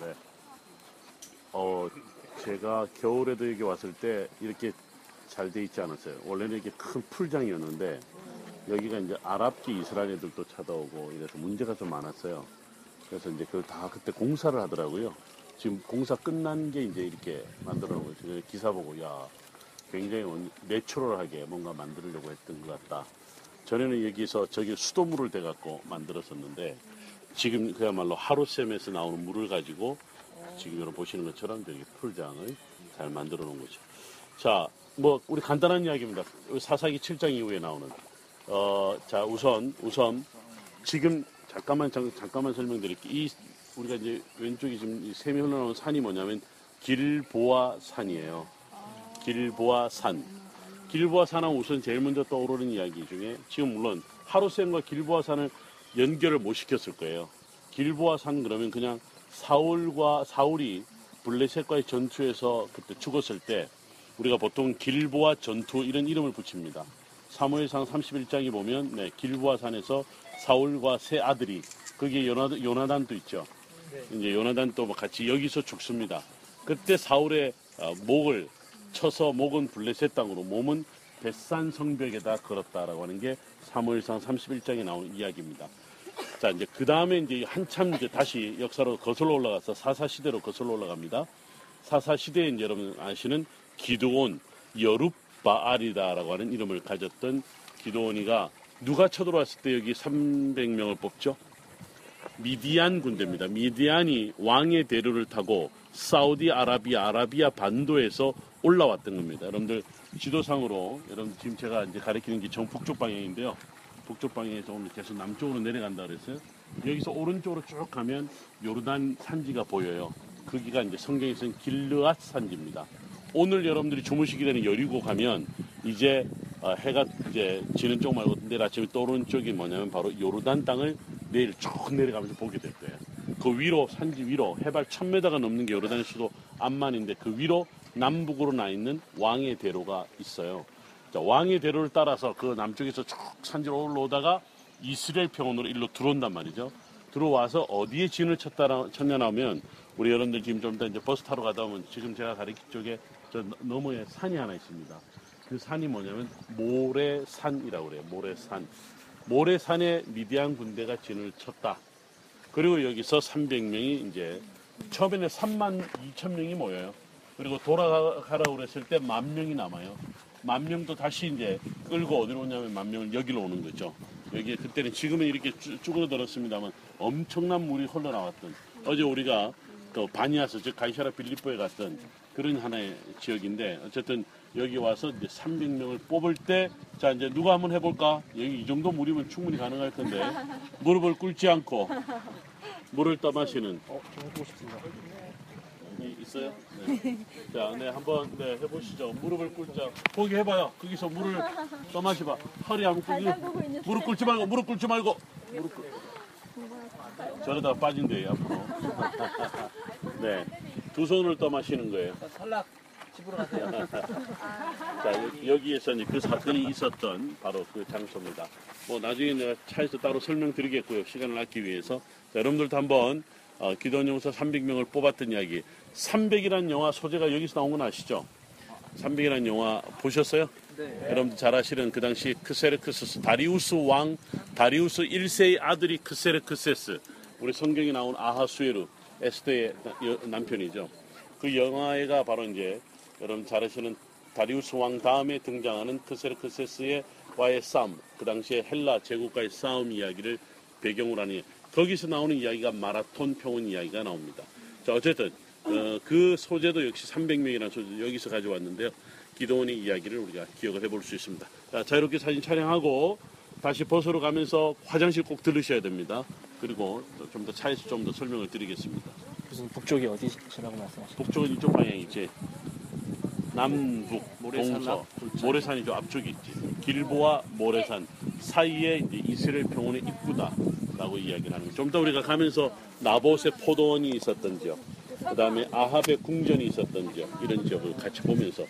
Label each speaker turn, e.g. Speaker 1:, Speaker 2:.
Speaker 1: 네. 어, 제가 겨울에도 여기 왔을 때 이렇게 잘 돼 있지 않았어요. 원래는 이게 큰 풀장이었는데 여기가 이제 아랍계 이스라엘 애들도 찾아오고 이래서 문제가 좀 많았어요. 그래서 이제 그걸 다 그때 공사를 하더라고요. 지금 공사 끝난 게 이제 이렇게 만들어 놓은 거죠. 기사 보고 야 굉장히 원- 내추럴하게 뭔가 만들려고 했던 것 같다. 전에는 여기서 저기 수돗물을 대갖고 만들었었는데 지금 그야말로 하루샘에서 나오는 물을 가지고 지금 여러분 보시는 것처럼 저기 풀장을 잘 만들어 놓은 거죠. 자, 뭐 우리 간단한 이야기입니다. 사사기 7장 이후에 나오는 어, 자 우선 우선 지금 잠깐만 잠, 잠깐만 설명드릴게요. 이 우리가 이제 왼쪽에 지금 이 샘이 흘러나오는 산이 뭐냐면 길보아 산이에요. 길보아 산. 길보아 산은 우선 제일 먼저 떠오르는 이야기 중에 지금 물론 하루샘과 길보아 산을 연결을 못 시켰을 거예요. 길보아 산 그러면 그냥 사울과 사울이 블레셋과의 전투에서 그때 죽었을 때 우리가 보통 길보아 전투 이런 이름을 붙입니다. 사무엘상 31장에 보면 네, 길보아 산에서 사울과 세 아들이 거기에 요나, 요나단도 있죠. 이제 요나단도 뭐 같이 여기서 죽습니다. 그때 사울의 어, 목을 쳐서 목은 블레셋 땅으로 몸은 벳산 성벽에다 걸었다라고 하는 게 사무엘상 31장에 나오는 이야기입니다. 자 이제 그 다음에 이제 한참 이제 다시 역사로 거슬러 올라가서 사사 시대로 거슬러 올라갑니다. 사사 시대에 이제 여러분 아시는 기드온 여룹바알이다라고 하는 이름을 가졌던 기드온이가 누가 쳐들어왔을 때 여기 300명을 뽑죠? 미디안 군대입니다. 미디안이 왕의 대류를 타고 사우디 아라비아 아라비아 반도에서 올라왔던 겁니다. 여러분들 지도상으로 여러분 지금 제가 이제 가리키는 게 정북쪽 방향인데요. 북쪽 방향에서 오늘 계속 남쪽으로 내려간다 그랬어요. 여기서 오른쪽으로 쭉 가면 요르단 산지가 보여요. 거기가 이제 성경에서는 길르앗 산지입니다. 오늘 여러분들이 주무시기 전에 여리고 가면 이제 어, 해가 이제 지는 쪽 말고 내일 아침에 떠오르는 쪽이 뭐냐면 바로 요르단 땅을 내일 쭉 내려가면서 보게 될 거예요. 그 위로 산지 위로 해발 1000m가 넘는 게 요르단의 수도 암만인데 그 위로 남북으로 나 있는 왕의 대로가 있어요. 자, 왕의 대로를 따라서 그 남쪽에서 쭉 산지로 올라오다가 이스라엘 평원으로 일로 들어온단 말이죠. 들어와서 어디에 진을 쳤다, 쳤냐 나오면 우리 여러분들 지금 좀 이따 이제 버스 타러 가다 보면 지금 제가 가리킨 쪽에 저 너머에 산이 하나 있습니다. 그 산이 뭐냐면 모래산이라고 그래요. 모래산. 모래산에 미디안 군대가 진을 쳤다. 그리고 여기서 300명이 이제 처음에는 3만 2천 명이 모여요. 그리고 돌아가라고 그랬을 때 만 명이 남아요. 만 명도 다시 이제 끌고 어디로 오냐면 만 명을 여기로 오는 거죠. 여기 그때는 지금은 이렇게 쭈- 쭈그러들었습니다만 엄청난 물이 흘러나왔던 어제 우리가 또 바니아스 즉 가이샤라 빌리포에 갔던 그런 하나의 지역인데 어쨌든 여기 와서 이제 300명을 뽑을 때 자 이제 누가 한번 해볼까? 여기 이 정도 물이면 충분히 가능할 텐데 무릎을 꿇지 않고 물을 떠마시는
Speaker 2: 어,
Speaker 1: 있어요? 네. 자, 네, 한번 네, 해보시죠. 무릎을 꿇자. 거기 해봐요. 거기서 물을 떠마시봐. 허리.
Speaker 3: 담그고 있는
Speaker 1: 무릎 꿇지 말고, 무릎 꿇지 말고. 무릎 꿇. 저러다 빠진대, 앞으로. 네. 두 손을 떠마시는 거예요.
Speaker 2: 탈락 집으로 가세요.
Speaker 1: 자, 여- 여기에서 이제 그 사건이 있었던 바로 그 장소입니다. 뭐 나중에 내가 차에서 따로 설명드리겠고요. 시간을 아끼기 위해서. 자, 여러분들도 한번 어, 기도원 용사 300명을 뽑았던 이야기. 300이라는 영화 소재가 여기서 나온 건 아시죠? 300이라는 영화 보셨어요?
Speaker 2: 네.
Speaker 1: 여러분들 잘 아시는 그 당시 크세르크스 다리우스 왕 다리우스 1세의 아들이 크세르크세스 우리 성경에 나온 아하수에르 에스더의 여- 남편이죠. 그 영화가 바로 이제 여러분 잘 아시는 다리우스 왕 다음에 등장하는 크세르크세스의 와의 싸움 그 당시에 헬라 제국과의 싸움 이야기를 배경으로 하니 거기서 나오는 이야기가 마라톤 평원 이야기가 나옵니다. 자 어쨌든 어, 그 소재도 역시 300명이라는 소재 여기서 가져왔는데요. 기도원의 이야기를 우리가 기억을 해볼 수 있습니다. 자, 자유롭게 사진 촬영하고 다시 버스로 가면서 화장실 꼭 들르셔야 됩니다. 그리고 좀 더 차에서 좀 더 설명을 드리겠습니다.
Speaker 2: 무슨 북쪽이 어디시라고 말씀하시죠?
Speaker 1: 북쪽은 이쪽 방향이지. 남북,
Speaker 2: 모래산
Speaker 1: 동서,
Speaker 2: 앞,
Speaker 1: 모래산이 저 앞쪽에 있지. 길보와 모래산 사이에 이제 이스라엘 평원의 입구다라고 이야기를 하는 거죠. 좀 더 우리가 가면서 나봇의 포도원이 있었던 지역, 그 다음에 아합의 궁전이 있었던 지역, 이런 지역을 같이 보면서